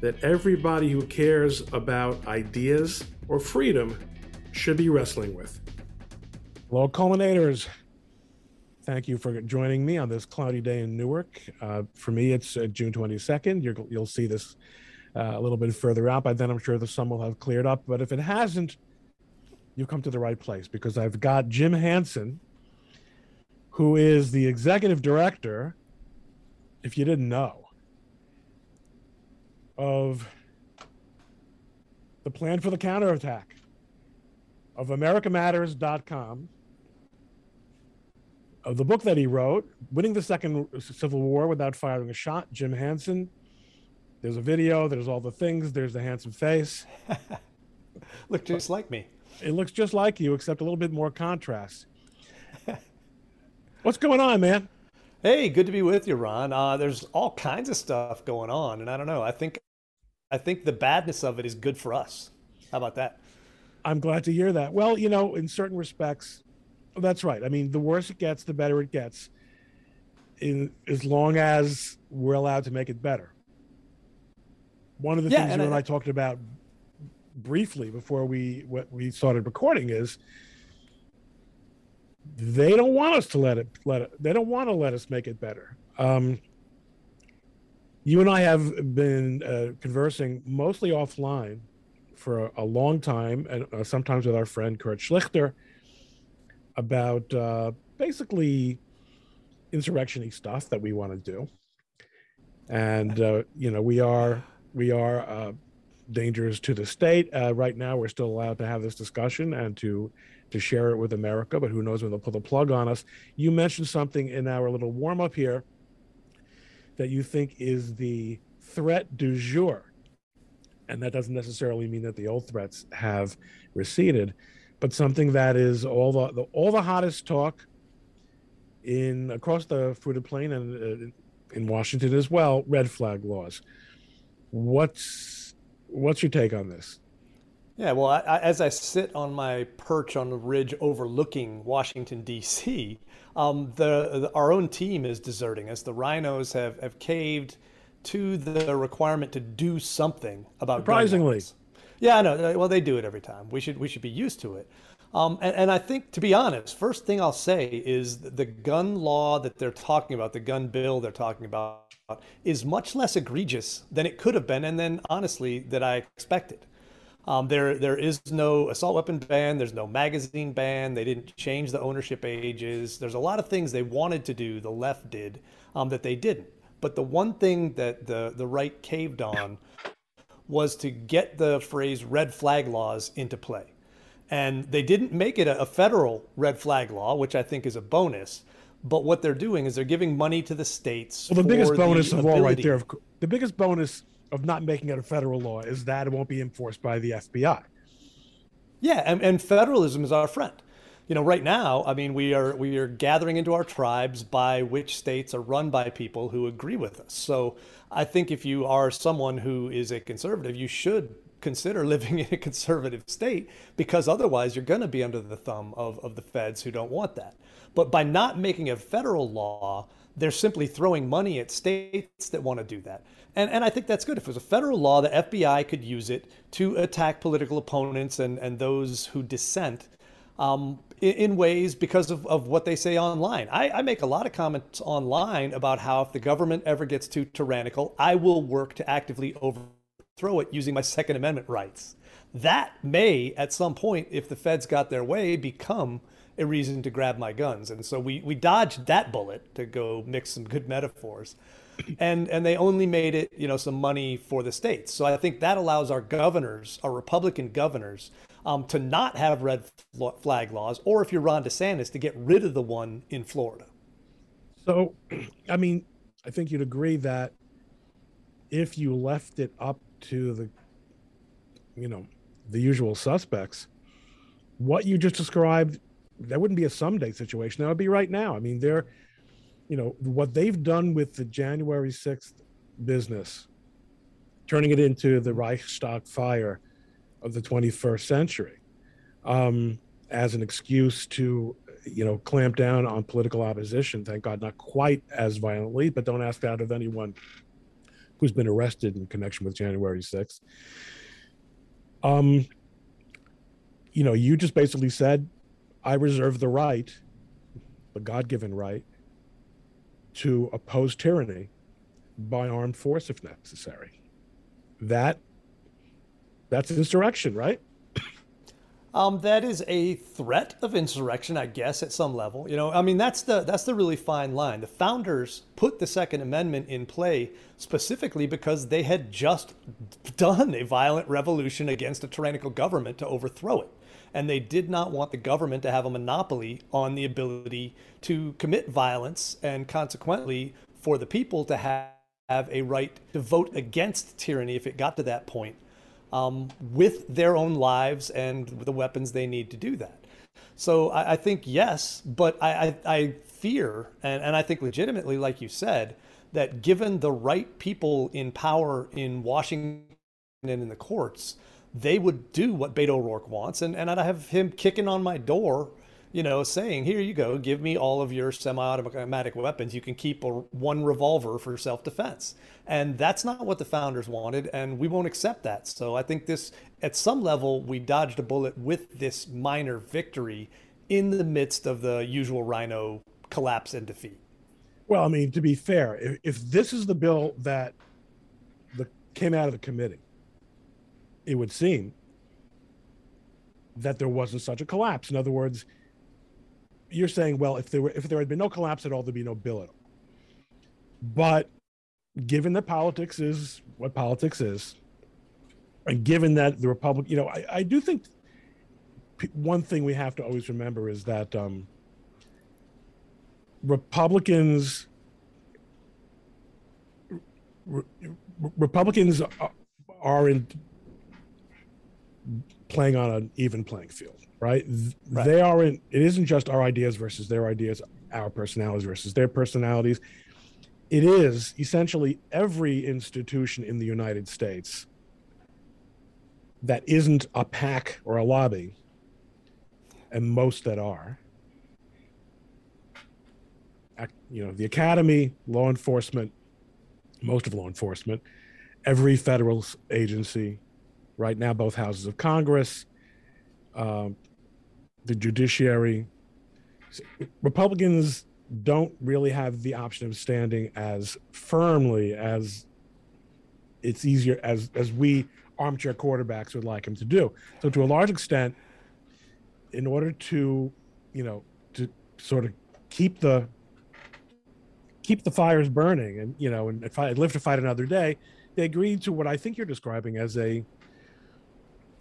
that everybody who cares about ideas or freedom should be wrestling with. Hello, culminators. Thank you for joining me on this cloudy day in Newark. Uh, for me, it's uh, June 22nd. you will see this uh, a little bit further out. By then, I'm sure the sun will have cleared up. But if it hasn't, you've come to the right place because I've got Jim Hanson, who is the executive director, if you didn't know, of the plan for the counterattack of AmericaMatters.com, of the book that he wrote, Winning the Second Civil War Without Firing a Shot, Jim Hanson. There's a video, there's all the things, there's the handsome face. Look just like me. It looks just like you, except a little bit more contrast. What's going on, man? Hey, good to be with you, Ron. Uh, there's all kinds of stuff going on, and I don't know. I think, I think the badness of it is good for us. How about that? I'm glad to hear that. Well, you know, in certain respects, that's right. I mean, the worse it gets, the better it gets. In as long as we're allowed to make it better. One of the yeah, things you and I, I talked about briefly before we what we started recording is they don't want us to let it let it they don't want to let us make it better um, you and i have been uh, conversing mostly offline for a, a long time and uh, sometimes with our friend kurt schlichter about uh, basically insurrectiony stuff that we want to do and uh, you know we are we are uh, dangers to the state. Uh, right now, we're still allowed to have this discussion and to to share it with America, but who knows when they'll pull the plug on us. You mentioned something in our little warm up here that you think is the threat du jour. And that doesn't necessarily mean that the old threats have receded, but something that is all the, the all the hottest talk in across the fruited plain and uh, in Washington as well. Red flag laws. What's What's your take on this? Yeah, well, I, I, as I sit on my perch on the ridge overlooking Washington D.C., um, the, the, our own team is deserting us. The rhinos have have caved to the requirement to do something about gun. surprisingly. Yeah, I know. Well, they do it every time. We should we should be used to it. Um, and, and I think, to be honest, first thing I'll say is the gun law that they're talking about, the gun bill they're talking about, is much less egregious than it could have been, and then honestly that I expected. Um, there, there is no assault weapon ban. There's no magazine ban. They didn't change the ownership ages. There's a lot of things they wanted to do, the left did, um, that they didn't. But the one thing that the the right caved on was to get the phrase red flag laws into play, and they didn't make it a, a federal red flag law, which I think is a bonus. But what they're doing is they're giving money to the states. Well, the biggest bonus the of all, right there, the biggest bonus of not making it a federal law is that it won't be enforced by the FBI. Yeah, and, and federalism is our friend. You know, right now, I mean, we are we are gathering into our tribes by which states are run by people who agree with us. So I think if you are someone who is a conservative, you should consider living in a conservative state because otherwise you're going to be under the thumb of, of the feds who don't want that. But by not making a federal law, they're simply throwing money at states that want to do that. And, and I think that's good. If it was a federal law, the FBI could use it to attack political opponents and, and those who dissent um, in, in, ways because of, of what they say online. I, I make a lot of comments online about how if the government ever gets too tyrannical, I will work to actively overthrow it using my Second Amendment rights. That may, at some point, if the feds got their way, become a reason to grab my guns. And so we, we dodged that bullet to go mix some good metaphors. And, and they only made it, you know, some money for the states. So I think that allows our governors, our Republican governors, um, to not have red flag laws, or if you're Ron DeSantis, to get rid of the one in Florida. So, I mean, I think you'd agree that if you left it up to the you know, the usual suspects, what you just described, that wouldn't be a someday situation. That would be right now. I mean, they're, you know, what they've done with the January 6th business, turning it into the Reichstag fire of the 21st century um, as an excuse to, you know, clamp down on political opposition. Thank God, not quite as violently, but don't ask that of anyone who's been arrested in connection with January 6th. Um, you know, you just basically said, I reserve the right, the God given right, to oppose tyranny by armed force if necessary. That that's insurrection, right? Um, that is a threat of insurrection, I guess, at some level. You know, I mean, that's the that's the really fine line. The founders put the Second Amendment in play specifically because they had just done a violent revolution against a tyrannical government to overthrow it, and they did not want the government to have a monopoly on the ability to commit violence, and consequently, for the people to have, have a right to vote against tyranny if it got to that point um, with their own lives and the weapons they need to do that. So I, I think yes, but I, I, I fear, and, and I think legitimately, like you said, that given the right people in power in Washington and in the courts, they would do what Beto O'Rourke wants, and, and I'd have him kicking on my door you know, saying, "Here you go, give me all of your semi-automatic weapons. You can keep a, one revolver for self-defense." And that's not what the founders wanted, and we won't accept that. So I think this, at some level, we dodged a bullet with this minor victory in the midst of the usual Rhino collapse and defeat. Well, I mean, to be fair, if, if this is the bill that the, came out of the committee, it would seem that there wasn't such a collapse. In other words, you're saying, well, if there were if there had been no collapse at all, there'd be no bill at all. But given that politics is what politics is, and given that the Republic, you know, I, I do think one thing we have to always remember is that um, Republicans re- Republicans are in playing on an even playing field right? right? They aren't. It isn't just our ideas versus their ideas, our personalities versus their personalities. It is essentially every institution in the United States that isn't a PAC or a lobby, and most that are. You know, the academy, law enforcement, most of law enforcement, every federal agency, right now, both houses of Congress, um, the judiciary. Republicans don't really have the option of standing as firmly as it's easier as as we armchair quarterbacks would like them to do. So to a large extent, in order to, you know, to sort of keep the keep the fires burning and you know and live to fight another day, they agreed to what I think you're describing as a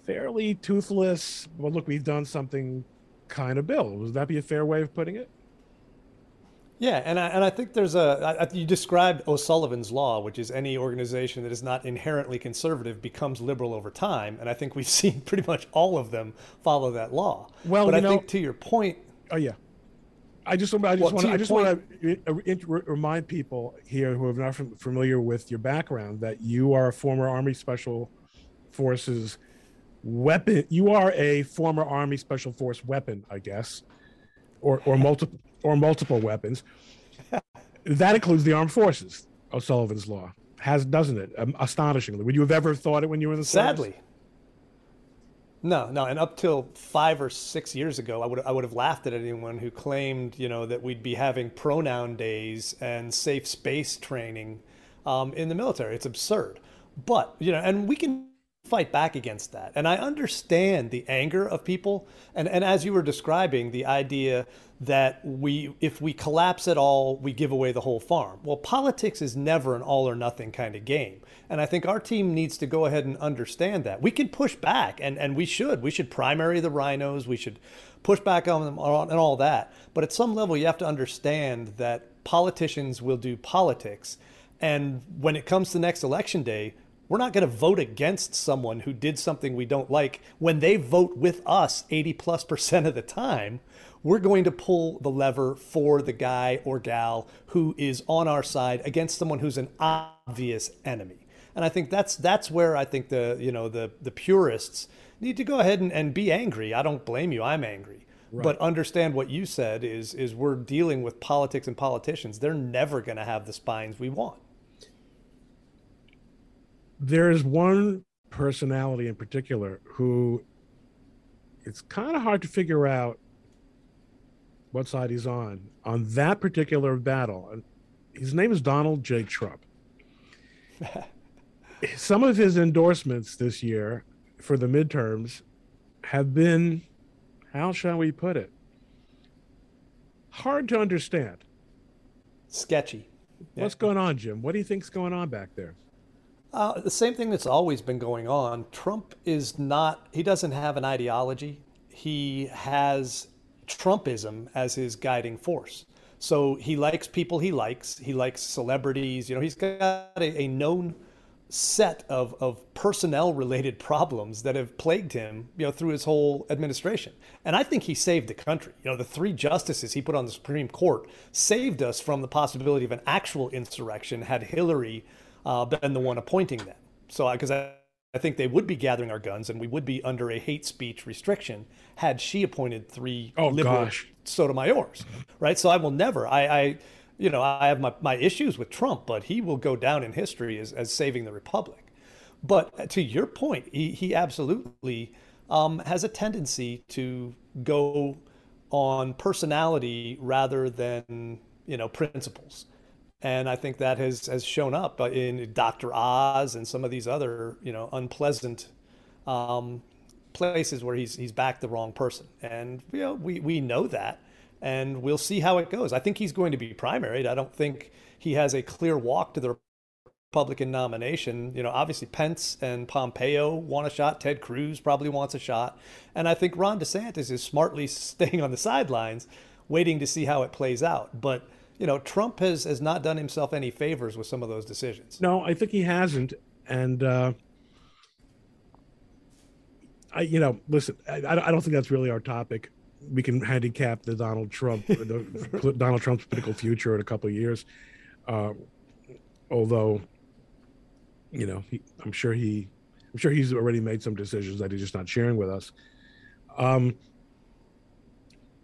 fairly toothless. Well, look, we've done something kind of bill. Would that be a fair way of putting it? Yeah, and I, and I think there's a, you described O'Sullivan's Law, which is any organization that is not inherently conservative becomes liberal over time. And I think we've seen pretty much all of them follow that law. Well, but I know, think to your point. Oh, yeah. I just, I just well, want, I just want uh, to remind people here who are not familiar with your background that you are a former Army Special Forces weapon. You are a former Army Special Force weapon, I guess, or or multiple or multiple weapons. that includes the armed forces. O'Sullivan's Law has, doesn't it? Um, astonishingly, would you have ever thought it when you were in the Sadly. Service? No, no, and up till five or six years ago, I would I would have laughed at anyone who claimed, you know, that we'd be having pronoun days and safe space training um, in the military. It's absurd. But you know, and we can fight back against that. And I understand the anger of people. And, and as you were describing, the idea that we, if we collapse at all, we give away the whole farm. Well, politics is never an all or nothing kind of game. And I think our team needs to go ahead and understand that. We can push back, and, and we should. We should primary the rhinos, We should push back on them and all that. But at some level, you have to understand that politicians will do politics. And when it comes to next election day, We're not going to vote against someone who did something we don't like when they vote with us 80 plus percent of the time. We're going to pull the lever for the guy or gal who is on our side against someone who's an obvious enemy. And I think that's that's where I think the you know the the purists need to go ahead and, and be angry. I don't blame you. I'm angry. Right. But understand what you said is is we're dealing with politics and politicians. They're never going to have the spines we want there's one personality in particular who it's kind of hard to figure out what side he's on on that particular battle. And his name is Donald J. Trump. Some of his endorsements this year for the midterms have been, how shall we put it, hard to understand. Sketchy. What's going on, Jim? What do you think's going on back there? Uh, the same thing that's always been going on. Trump is not, he doesn't have an ideology. He has Trumpism as his guiding force. So he likes people he likes. He likes celebrities. You know, he's got a, a known set of, of personnel related problems that have plagued him, you know, through his whole administration. And I think he saved the country. You know, the three justices he put on the Supreme Court saved us from the possibility of an actual insurrection had Hillary uh, been the one appointing them. So, because I, I think they would be gathering our guns and we would be under a hate speech restriction had she appointed three oh, liberal gosh. Sotomayor's, right? So I will never, I, I you know, I have my, my issues with Trump, but he will go down in history as, as saving the republic. But to your point, he, he absolutely um, has a tendency to go on personality rather than, you know, principles. And I think that has, has shown up in Dr. Oz and some of these other, you know, unpleasant um, places where he's, he's backed the wrong person. And, you know, we, we know that and we'll see how it goes. I think he's going to be primaried. I don't think he has a clear walk to the Republican nomination. You know, obviously Pence and Pompeo want a shot. Ted Cruz probably wants a shot. And I think Ron DeSantis is smartly staying on the sidelines, waiting to see how it plays out. But you know, Trump has has not done himself any favors with some of those decisions. No, I think he hasn't, and uh, I, you know, listen, I, I don't think that's really our topic. We can handicap the Donald Trump, the Donald Trump's political future in a couple of years, uh, although, you know, he, I'm sure he, I'm sure he's already made some decisions that he's just not sharing with us. Um,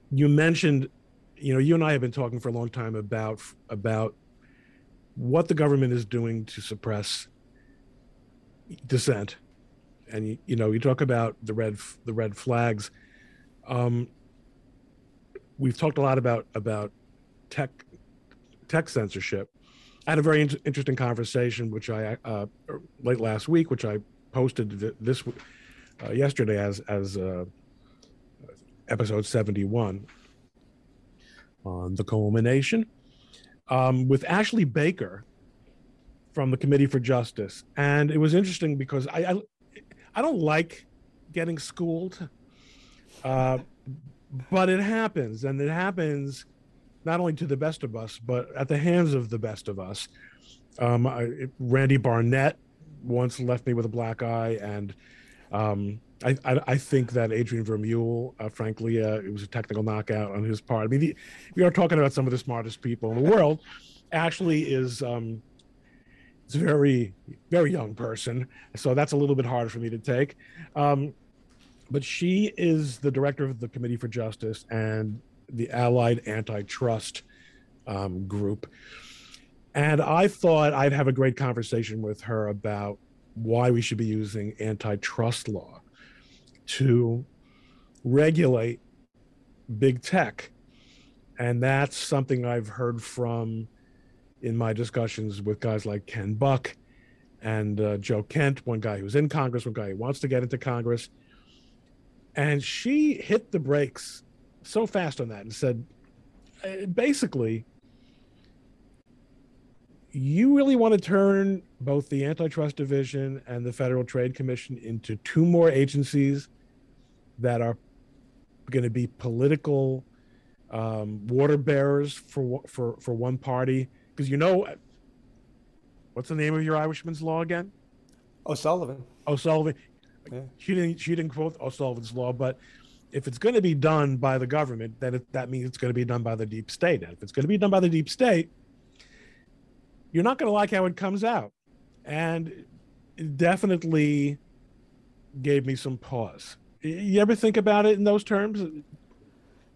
you mentioned you know, you and I have been talking for a long time about about what the government is doing to suppress dissent, and you, you know, you talk about the red the red flags. Um, we've talked a lot about about tech tech censorship. I had a very in- interesting conversation, which I uh, late last week, which I posted this uh, yesterday as as uh, episode seventy one on the Coleman Nation um, with Ashley Baker from the Committee for Justice, and it was interesting because I I, I don't like getting schooled, uh, but it happens, and it happens not only to the best of us, but at the hands of the best of us. Um, I, Randy Barnett once left me with a black eye, and um, I, I, I think that Adrian Vermeule, uh, frankly, uh, it was a technical knockout on his part. I mean, the, we are talking about some of the smartest people in the world. Ashley is um, it's a very very young person, so that's a little bit harder for me to take. Um, but she is the director of the Committee for Justice and the Allied Antitrust um, group. And I thought I'd have a great conversation with her about why we should be using antitrust law to regulate big tech. And that's something I've heard from in my discussions with guys like Ken Buck and uh, Joe Kent, one guy who's in Congress, one guy who wants to get into Congress. And she hit the brakes so fast on that and said, uh, basically, you really want to turn both the antitrust division and the federal trade commission into two more agencies that are going to be political um, water bearers for for for one party because you know what's the name of your Irishman's law again? O'Sullivan. O'Sullivan. Yeah. She didn't. She didn't quote O'Sullivan's law, but if it's going to be done by the government, then it, that means it's going to be done by the deep state. And if it's going to be done by the deep state, you're not going to like how it comes out. And it definitely gave me some pause. You ever think about it in those terms?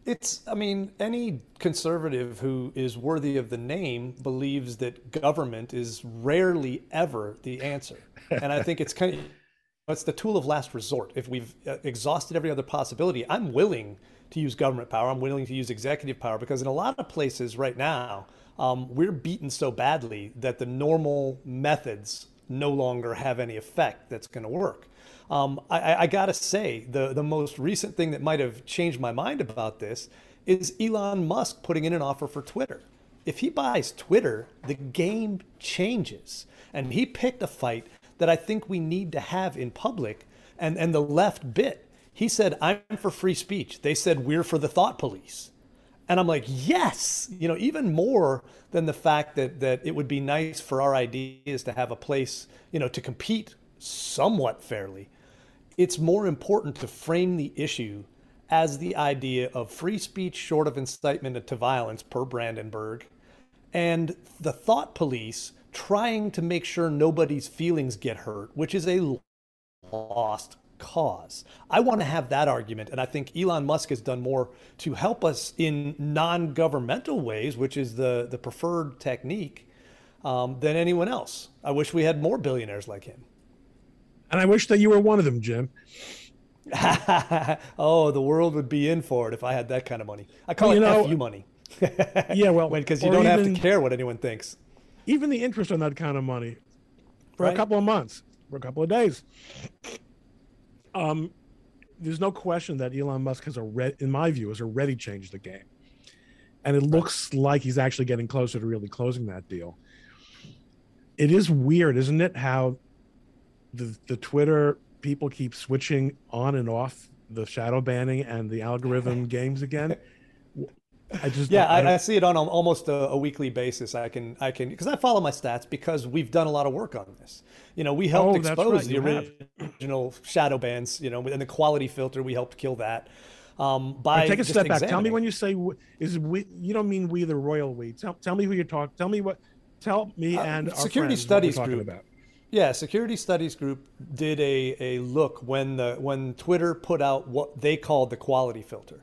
It's, I mean, any conservative who is worthy of the name believes that government is rarely ever the answer. And I think it's kind of, it's the tool of last resort. If we've uh, exhausted every other possibility, I'm willing to use government power. I'm willing to use executive power because in a lot of places right now, um, we're beaten so badly that the normal methods no longer have any effect that's going to work. Um, I, I got to say, the, the most recent thing that might have changed my mind about this is Elon Musk putting in an offer for Twitter. If he buys Twitter, the game changes. And he picked a fight that I think we need to have in public. And, and the left bit, he said, I'm for free speech. They said, we're for the thought police. And I'm like, yes, you know, even more than the fact that, that it would be nice for our ideas to have a place, you know, to compete somewhat fairly. It's more important to frame the issue as the idea of free speech short of incitement to violence per Brandenburg and the thought police trying to make sure nobody's feelings get hurt, which is a lost cause. I want to have that argument. And I think Elon Musk has done more to help us in non governmental ways, which is the, the preferred technique, um, than anyone else. I wish we had more billionaires like him. And I wish that you were one of them, Jim. oh, the world would be in for it if I had that kind of money. I call well, it know, FU money. yeah, well, because you don't even, have to care what anyone thinks even the interest on that kind of money for right. a couple of months, for a couple of days. Um, there's no question that Elon Musk has already, in my view, has already changed the game, and it looks like he's actually getting closer to really closing that deal. It is weird, isn't it? How the the Twitter people keep switching on and off the shadow banning and the algorithm games again. I just yeah, I, I, I, see it on almost a, a, weekly basis. I can I can because I follow my stats because we've done a lot of work on this. You know, we helped oh, expose right, the original shadow bans. You know, and the quality filter we helped kill that. Um, by take a step back. Tell me when you say is we. You don't mean we the royal we. Tell, tell me who you're talking. Tell me what. Tell me uh, and security studies group. About. Yeah, Security Studies Group did a, a look when the when Twitter put out what they called the quality filter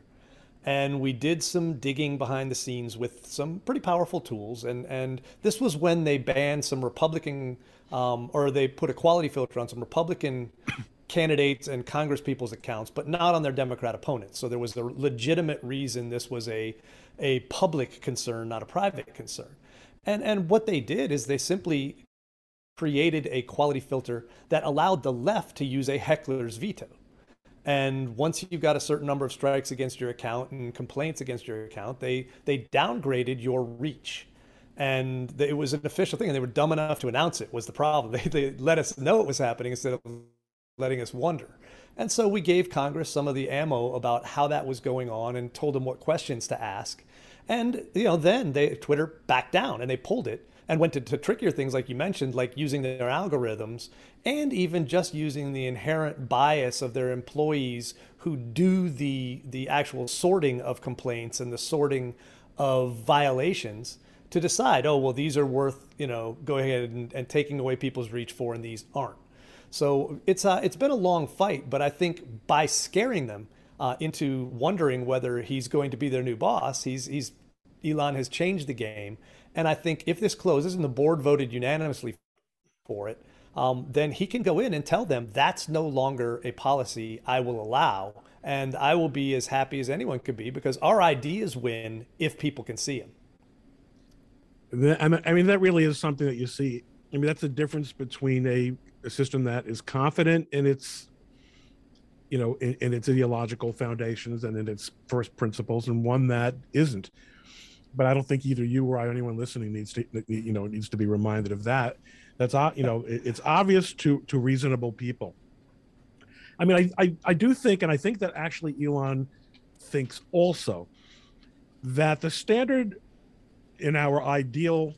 and we did some digging behind the scenes with some pretty powerful tools. And and this was when they banned some Republican, um, or they put a quality filter on some Republican candidates and Congress people's accounts, but not on their Democrat opponents. So there was a legitimate reason this was a a public concern, not a private concern. And and what they did is they simply created a quality filter that allowed the left to use a heckler's veto. And once you've got a certain number of strikes against your account and complaints against your account, they they downgraded your reach. And it was an official thing, and they were dumb enough to announce it. Was the problem? They they let us know it was happening instead of letting us wonder. And so we gave Congress some of the ammo about how that was going on, and told them what questions to ask. And you know, then they Twitter backed down and they pulled it and went to, to trickier things like you mentioned, like using their algorithms and even just using the inherent bias of their employees who do the the actual sorting of complaints and the sorting of violations to decide, oh well, these are worth you know going ahead and, and taking away people's reach for, and these aren't. So it's uh, it's been a long fight, but I think by scaring them uh, into wondering whether he's going to be their new boss, he's he's Elon has changed the game and I think if this closes and the board voted unanimously for it, um, then he can go in and tell them that's no longer a policy I will allow. And I will be as happy as anyone could be because our ideas win if people can see them. I mean, that really is something that you see. I mean, that's the difference between a, a system that is confident in its, you know, in, in its ideological foundations and in its first principles, and one that isn't but I don't think either you or I, anyone listening, needs to you know needs to be reminded of that. That's you know it's obvious to to reasonable people. I mean, I, I I do think, and I think that actually Elon thinks also that the standard in our ideal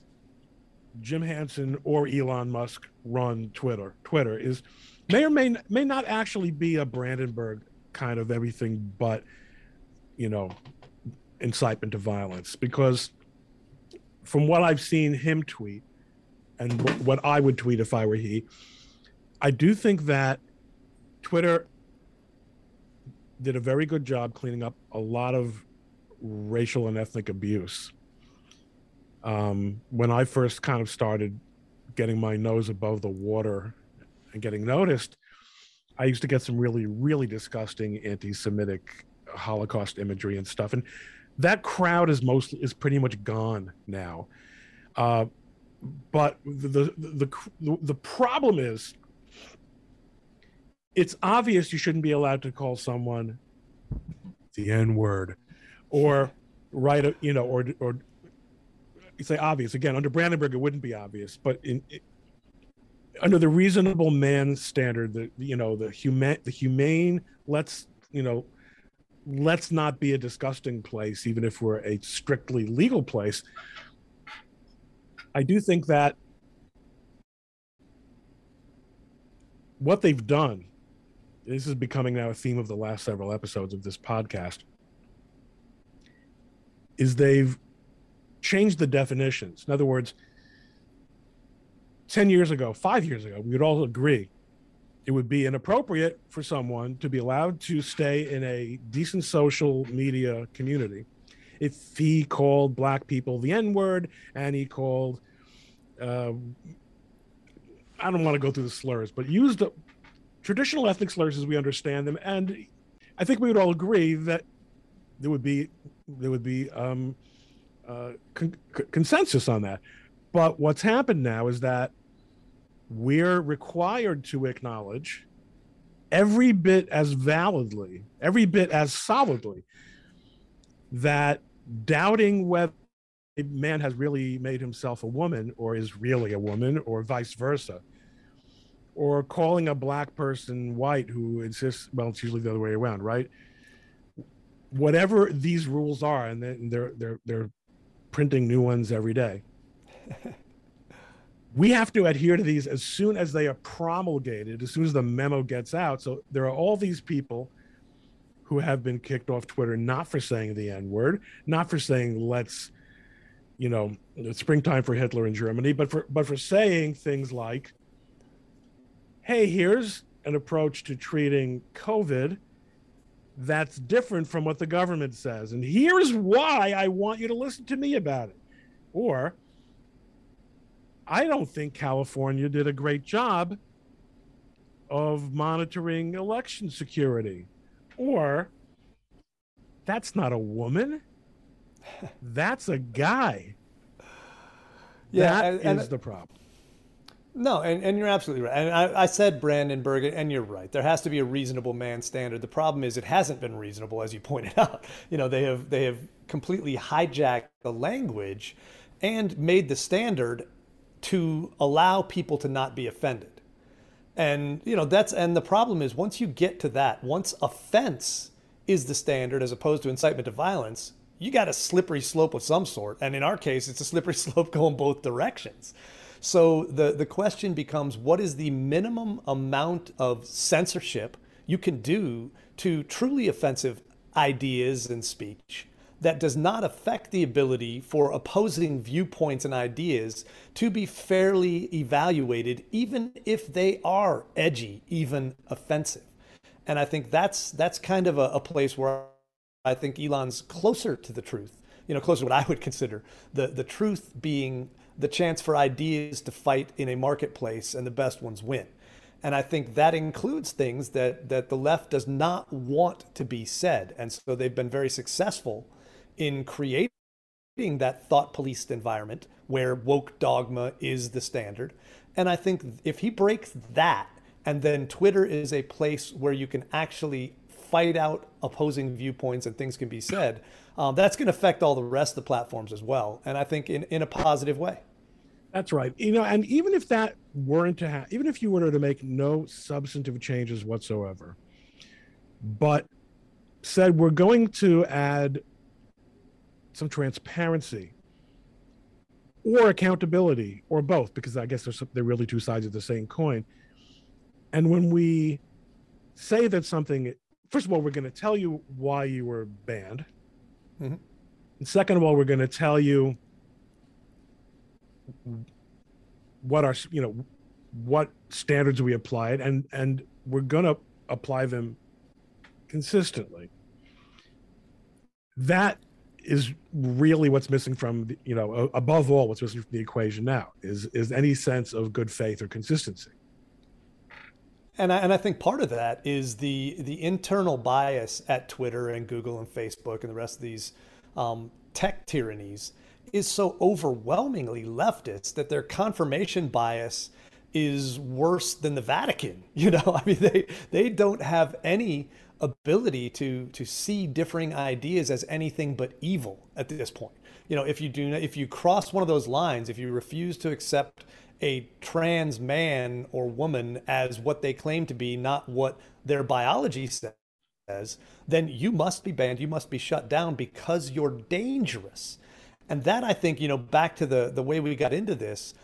Jim Hanson or Elon Musk run Twitter. Twitter is may or may may not actually be a Brandenburg kind of everything but you know incitement to violence because from what I've seen him tweet and what I would tweet if I were he, I do think that Twitter did a very good job cleaning up a lot of racial and ethnic abuse. Um, when I first kind of started getting my nose above the water and getting noticed, I used to get some really, really disgusting anti-Semitic Holocaust imagery and stuff, and that crowd is mostly is pretty much gone now. Uh, but the, the the the problem is, it's obvious you shouldn't be allowed to call someone the N word, or write a you know or or say obvious again under Brandenburg it wouldn't be obvious, but in under the reasonable man standard, the you know the human the humane let's you know let's not be a disgusting place, even if we're a strictly legal place. I do think that what they've done, this is becoming now a theme of the last several episodes of this podcast, is they've changed the definitions. In other words, 10 years ago, five years ago, we would all agree it would be inappropriate for someone to be allowed to stay in a decent social media community if he called black people the N word and he called, uh, I don't want to go through the slurs, but used the traditional ethnic slurs as we understand them. And I think we would all agree that there would be there would be um, uh, con- consensus on that. But what's happened now is that we're required to acknowledge every bit as validly, every bit as solidly, that doubting whether a man has really made himself a woman or is really a woman or vice versa, or calling a black person white who insists, well, it's usually the other way around, right? Whatever these rules are, and they're, they're, they're printing new ones every day. we have to adhere to these as soon as they are promulgated, as soon as the memo gets out. So there are all these people who have been kicked off Twitter not for saying the N word, not for saying let's, you know, springtime for Hitler in Germany, but for but for saying things like, hey, here's an approach to treating COVID that's different from what the government says. And here's why I want you to listen to me about it. Or I don't think California did a great job of monitoring election security. Or that's not a woman. That's a guy. Yeah, that and, is the problem. No, and, and you're absolutely right. And I, I said Brandenburg, and you're right. There has to be a reasonable man standard. The problem is it hasn't been reasonable, as you pointed out. You know, they have they have completely hijacked the language and made the standard to allow people to not be offended. And you know that's and the problem is once you get to that, once offense is the standard as opposed to incitement to violence, you got a slippery slope of some sort. And in our case, it's a slippery slope going both directions. So the, the question becomes what is the minimum amount of censorship you can do to truly offensive ideas and speech that does not affect the ability for opposing viewpoints and ideas to be fairly evaluated, even if they are edgy, even offensive. And I think that's that's kind of a, a place where I think Elon's closer to the truth. You know, closer to what I would consider the the truth being the chance for ideas to fight in a marketplace and the best ones win. And I think that includes things that that the left does not want to be said. And so they've been very successful in creating that thought policed environment where woke dogma is the standard. And I think if he breaks that, and then Twitter is a place where you can actually fight out opposing viewpoints and things can be said, um, that's going to affect all the rest of the platforms as well. And I think in, in a positive way. That's right. You know, and even if that weren't to happen, even if you were to make no substantive changes whatsoever, but said we're going to add some transparency or accountability or both because i guess there's, they're really two sides of the same coin. And when we say that something first of all we're going to tell you why you were banned. Mm-hmm. and second of all we're going to tell you what our you know what standards we applied and and we're going to apply them consistently. That is really what's missing from the, you know above all what's missing from the equation now is is any sense of good faith or consistency and I, and I think part of that is the the internal bias at Twitter and Google and Facebook and the rest of these um, tech tyrannies is so overwhelmingly leftist that their confirmation bias is worse than the Vatican. You know, I mean, they they don't have any ability to to see differing ideas as anything but evil at this point. You know, if you do if you cross one of those lines, if you refuse to accept a trans man or woman as what they claim to be, not what their biology says, then you must be banned, you must be shut down because you're dangerous. And that I think, you know, back to the the way we got into this,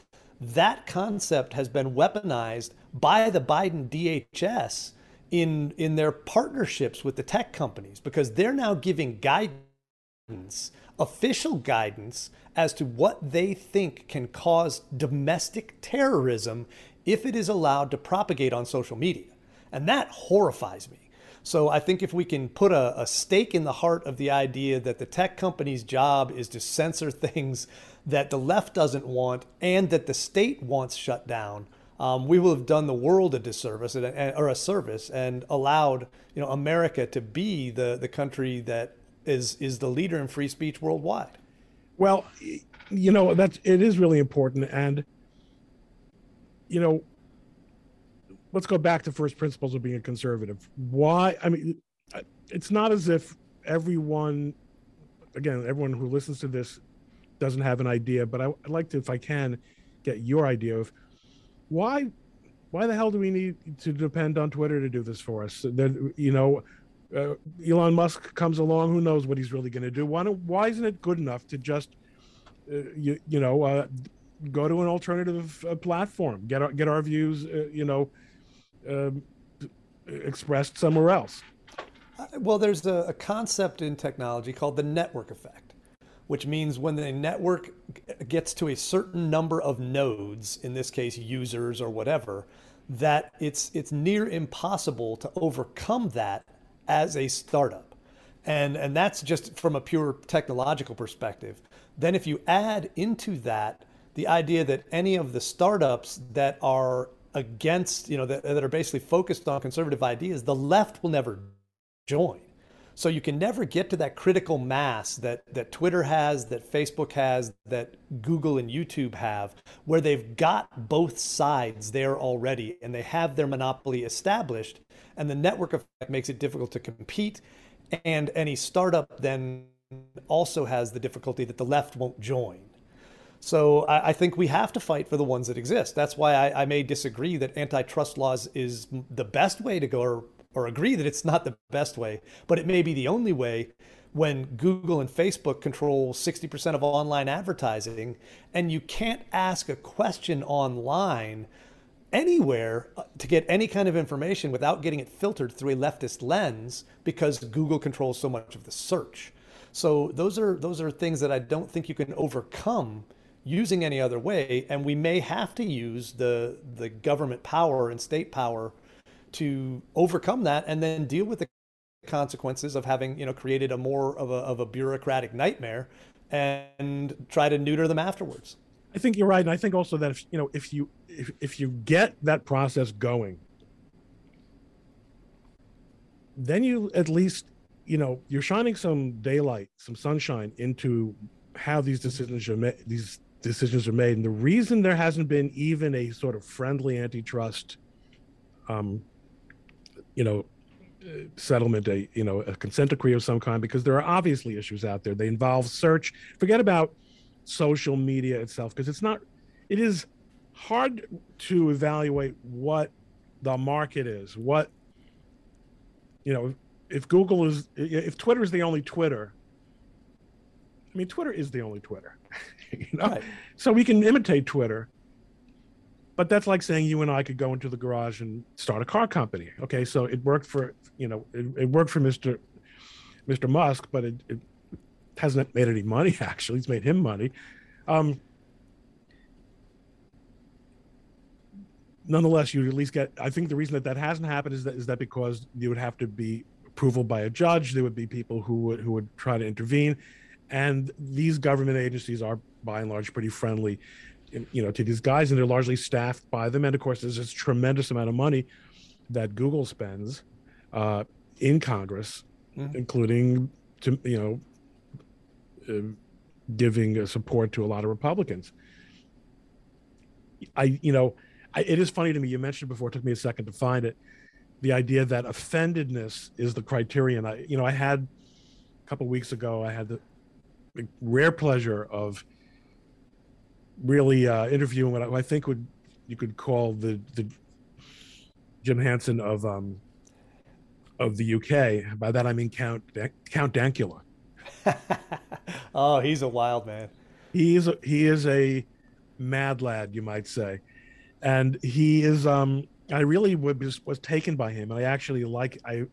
that concept has been weaponized by the Biden DHS in in their partnerships with the tech companies because they're now giving guidance official guidance as to what they think can cause domestic terrorism if it is allowed to propagate on social media. And that horrifies me. So I think if we can put a, a, stake in the heart of the idea that the tech company's job is to censor things that the left doesn't want and that the state wants shut down, um, we will have done the world a disservice or a service and allowed you know America to be the the country that is is the leader in free speech worldwide. Well, you know that it is really important, and you know, let's go back to first principles of being a conservative. Why? I mean, it's not as if everyone, again, everyone who listens to this doesn't have an idea, but I, would like to, if I can, get your idea of why why the hell do we need to depend on Twitter to do this for us? That you know, uh, Elon Musk comes along, who knows what he's really going to do? Why don't, why isn't it good enough to just uh, you, you know uh, go to an alternative uh, platform, get our, get our views, uh, you know, um, expressed somewhere else? Uh, well, there's a, a concept in technology called the network effect which means when the network gets to a certain number of nodes, in this case users or whatever, that it's it's near impossible to overcome that as a startup. And and that's just from a pure technological perspective. Then if you add into that the idea that any of the startups that are against, you know, that, that are basically focused on conservative ideas, the left will never join. So you can never get to that critical mass that, that Twitter has, that Facebook has, that Google and YouTube have, where they've got both sides there already and they have their monopoly established. And the network effect makes it difficult to compete. And any startup then also has the difficulty that the left won't join. So I, I, think we have to fight for the ones that exist. That's why I, I, may disagree that antitrust laws is the best way to go, or or agree that it's not the best way, but it may be the only way when Google and Facebook control 60% of online advertising and you can't ask a question online anywhere uh, to get any kind of information without getting it filtered through a leftist lens because Google controls so much of the search. So those are those are things that I don't think you can overcome using any other way and we may have to use the the government power and state power to overcome that and then deal with the consequences of having you know created a more of a, of a bureaucratic nightmare and try to neuter them afterwards. I think you're right and i think also that if you know if you if, if you get that process going then you at least you know you're shining some daylight some sunshine into how these decisions are made these decisions are made. And the reason there hasn't been even a sort of friendly antitrust um, you know, settlement, a you know, a consent decree of some kind, because there are obviously issues out there. They involve search. Forget about social media itself, because it's not. It is hard to evaluate what the market is. What you know, if Google is, if Twitter is the only Twitter, I mean, Twitter is the only Twitter, you know. Right. So we can imitate Twitter, but that's like saying you and I could go into the garage and start a car company. Okay, so it worked for you know it, it worked for Mr. Mr. Musk, but it, it hasn't made any money. Actually, it's made him money. Um, nonetheless, you at least get. I think the reason that that hasn't happened is that is that because you would have to be approval by a judge. There would be people who would who would try to intervene, and these government agencies are by and large pretty friendly, you know, to these guys, and they're largely staffed by them. And of course, there's this tremendous amount of money that Google spends uh, in Congress, mm-hmm. including to you know. Uh, giving support to a lot of Republicans. I, you know, I, it is funny to me. You mentioned before. It took me a second to find it. The idea that offendedness is the criterion. I, you know, I had a couple weeks ago. I had the, the rare pleasure of really uh, interviewing what I, I, think would you could call the the Jim Hanson of um, of the UK. By that I mean Count Count Dankula. oh, he's a wild man. He is a, he is a mad lad, you might say and he is um i really was was taken by him and i actually like i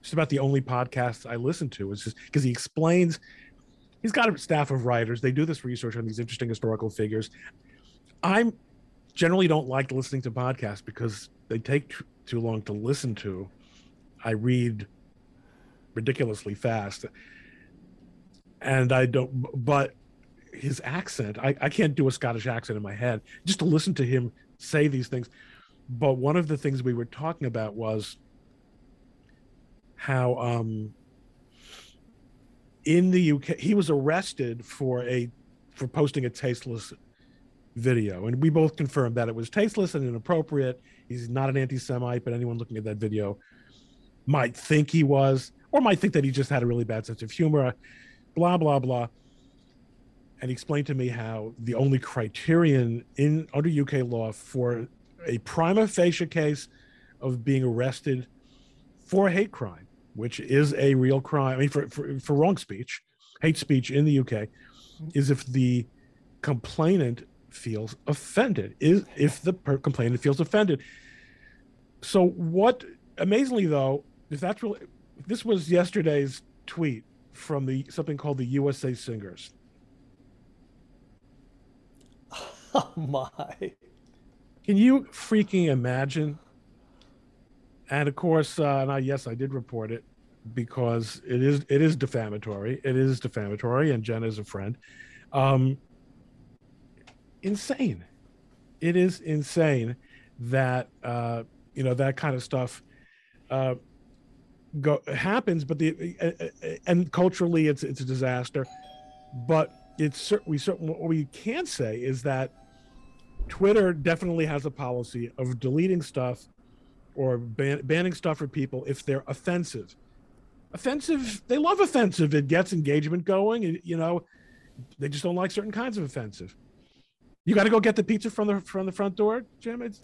just about the only podcast i listen to is just because he explains he's got a staff of writers they do this research on these interesting historical figures i'm generally don't like listening to podcasts because they take t- too long to listen to i read ridiculously fast and i don't but his accent. I, I can't do a Scottish accent in my head just to listen to him say these things. But one of the things we were talking about was how um, in the UK he was arrested for a for posting a tasteless video, and we both confirmed that it was tasteless and inappropriate. He's not an anti-Semite, but anyone looking at that video might think he was, or might think that he just had a really bad sense of humor. Blah blah blah and he explained to me how the only criterion in under UK law for a prima facie case of being arrested for a hate crime, which is a real crime. I mean, for for, for wrong speech, hate speech in the UK, is if the complainant feels offended. Is if the per- complainant feels offended. So what? Amazingly, though, if that's really, this was yesterday's tweet from the something called the USA Singers Oh my. Can you freaking imagine? And of course, uh, and I, yes, I did report it because it is it is defamatory. It is defamatory, and Jen is a friend. Um, insane. It is insane that uh, you know that kind of stuff uh, go happens, but the and culturally, it's it's a disaster. But it's we certain what we can say is that Twitter definitely has a policy of deleting stuff or ban- banning stuff for people if they're offensive. Offensive, they love offensive. It gets engagement going. you know, they just don't like certain kinds of offensive. You got to go get the pizza from the from the front door, Jim. It's,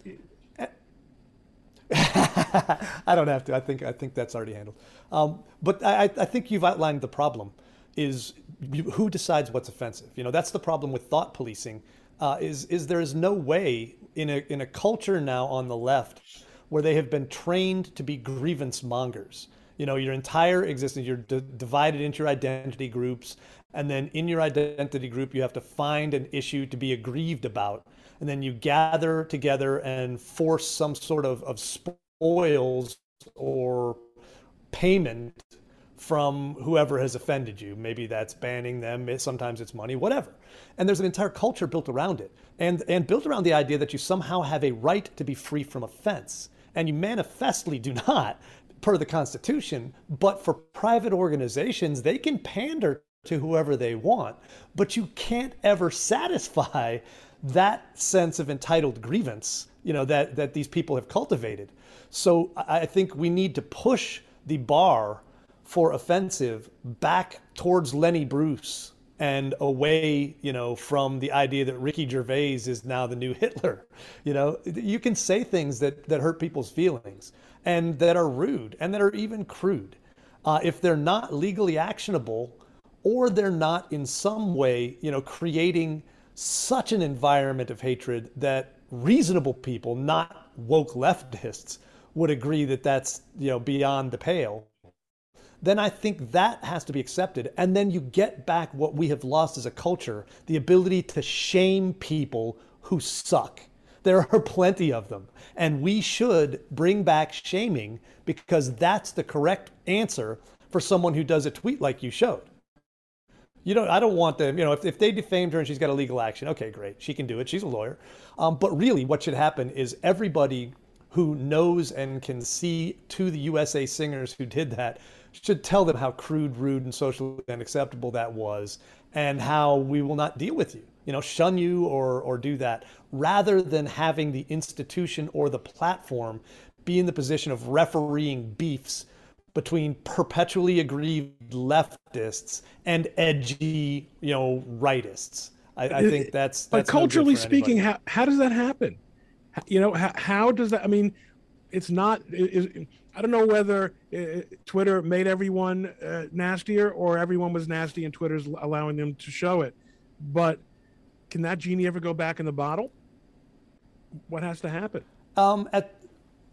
I don't have to. I think I think that's already handled. Um, but I, I think you've outlined the problem. Is who decides what's offensive? You know, that's the problem with thought policing uh, is is there is no way in a in a culture now on the left where they have been trained to be grievance mongers. You know, your entire existence, you're d- divided into your identity groups, and then in your identity group, you have to find an issue to be aggrieved about, and then you gather together and force some sort of, of spoils or payment from whoever has offended you. Maybe that's banning them, sometimes it's money, whatever. And there's an entire culture built around it and, and built around the idea that you somehow have a right to be free from offense. And you manifestly do not, per the Constitution, but for private organizations, they can pander to whoever they want, but you can't ever satisfy that sense of entitled grievance you know that that these people have cultivated. So i think we need to push the bar for offensive back towards Lenny Bruce and away, you know, from the idea that Ricky Gervais is now the new Hitler. You know, you can say things that, that hurt people's feelings and that are rude and that are even crude. Uh, if they're not legally actionable or they're not in some way, you know, creating such an environment of hatred that reasonable people, not woke leftists, would agree that that's, you know, beyond the pale. Then I think that has to be accepted. And then you get back what we have lost as a culture the ability to shame people who suck. There are plenty of them. And we should bring back shaming because that's the correct answer for someone who does a tweet like you showed. You don't, I don't want them, you know, if, if they defamed her and she's got a legal action, okay, great. She can do it. She's a lawyer. Um, but really, what should happen is everybody who knows and can see to the USA singers who did that should tell them how crude, rude, and socially unacceptable that was and how we will not deal with you, you know, shun you or, or do that, rather than having the institution or the platform be in the position of refereeing beefs between perpetually aggrieved leftists and edgy, you know, rightists. I, I uh, think that's, that's but culturally no speaking, how, how does that happen? You know, how, how does that? I mean, it's not. It, I don't know whether uh, Twitter made everyone uh, nastier or everyone was nasty and Twitter's allowing them to show it. But can that genie ever go back in the bottle? What has to happen? Um, at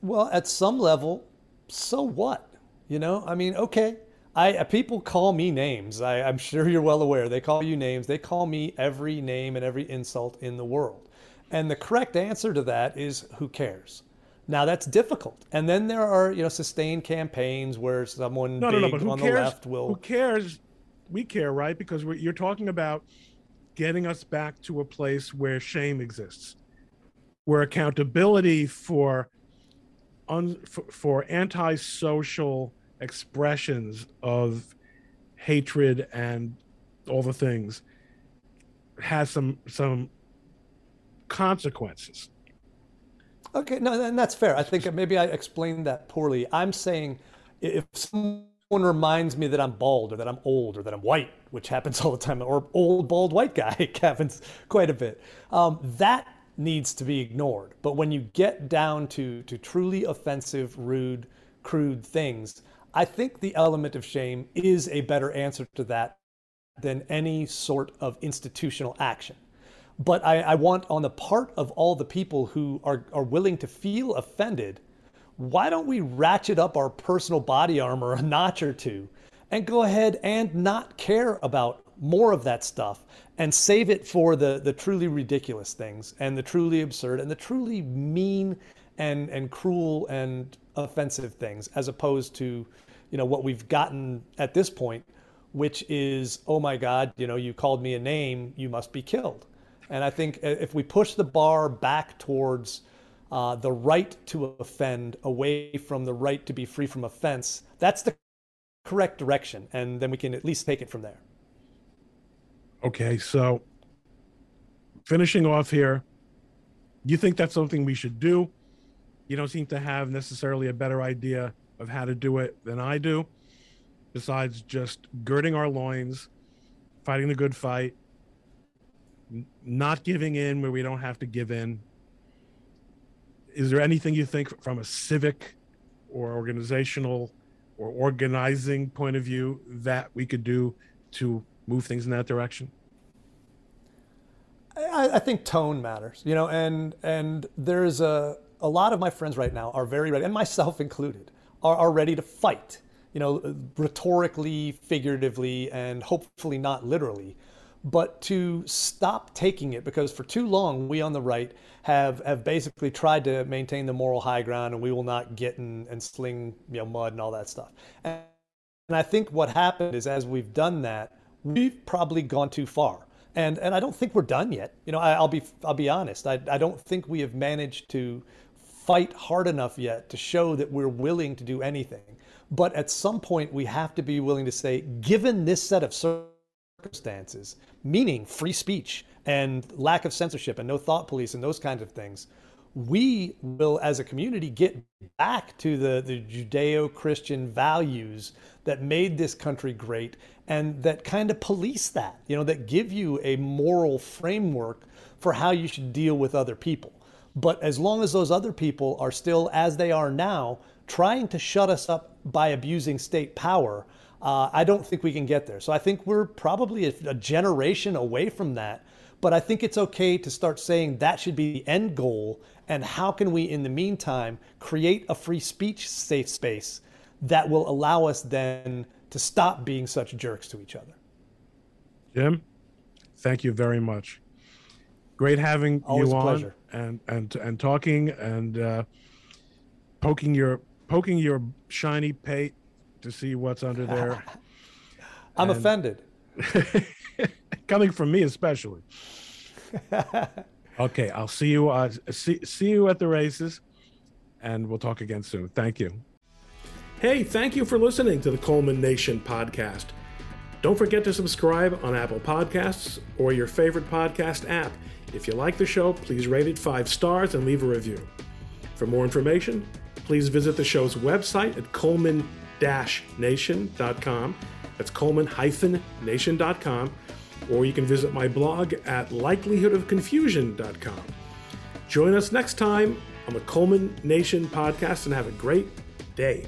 well, at some level, so what? You know, I mean, okay. I uh, people call me names. I, I'm sure you're well aware. They call you names. They call me every name and every insult in the world. And the correct answer to that is who cares? Now that's difficult. And then there are, you know, sustained campaigns where someone no, big no, no, but who on cares, the left will. Who cares? We care, right? Because you're talking about getting us back to a place where shame exists, where accountability for un, for, for antisocial expressions of hatred and all the things has some some consequences Okay, no, and that's fair. I think maybe I explained that poorly. I'm saying if someone reminds me that I'm bald or that I'm old or that I'm white, which happens all the time, or old bald white guy happens quite a bit, um, that needs to be ignored. But when you get down to to truly offensive, rude, crude things, I think the element of shame is a better answer to that than any sort of institutional action. But I, I want on the part of all the people who are, are willing to feel offended, why don't we ratchet up our personal body armor a notch or two and go ahead and not care about more of that stuff and save it for the, the truly ridiculous things and the truly absurd and the truly mean and, and cruel and offensive things as opposed to you know what we've gotten at this point which is oh my god you know you called me a name you must be killed and I think if we push the bar back towards uh, the right to offend away from the right to be free from offense, that's the correct direction. And then we can at least take it from there. Okay, so finishing off here, you think that's something we should do? You don't seem to have necessarily a better idea of how to do it than I do, besides just girding our loins, fighting the good fight, not giving in where we don't have to give in. Is there anything you think from a civic or organizational or organizing point of view that we could do to move things in that direction? I, I think tone matters, you know, and and there's a a lot of my friends right now are very ready, and myself included, are, are ready to fight, you know, rhetorically, figuratively, and hopefully not literally but to stop taking it because for too long we on the right have have basically tried to maintain the moral high ground and we will not get in and sling you know mud and all that stuff. And, and i think what happened is as we've done that we've probably gone too far. And and i don't think we're done yet. You know I, will be i'll be honest. I, I don't think we have managed to fight hard enough yet to show that we're willing to do anything. But at some point we have to be willing to say given this set of circumstances meaning free speech and lack of censorship and no thought police and those kinds of things, we will, as a community, get back to the, the Judeo Christian values that made this country great and that kind of police that, you know, that give you a moral framework for how you should deal with other people. But as long as those other people are still, as they are now, trying to shut us up by abusing state power, Uh, I don't think we can get there. So I think we're probably a, a generation away from that. But I think it's okay to start saying that should be the end goal. And how can we, in the meantime, create a free speech safe space that will allow us then to stop being such jerks to each other? Jim, thank you very much. Great having Always you on and and and talking and uh, poking your poking your shiny pate to see what's under there. I'm offended. Coming from me especially. okay, I'll see you uh, see see you at the races and we'll talk again soon. Thank you. Hey, thank you for listening to the Coleman Nation podcast. Don't forget to subscribe on Apple Podcasts or your favorite podcast app. If you like the show, please rate it five stars and leave a review. For more information, please visit the show's website at coleman-nation.com. That's coleman-nation.com. Or you can visit my blog at likelihoodofconfusion.com. Join us next time on the Coleman Nation podcast and have a great day.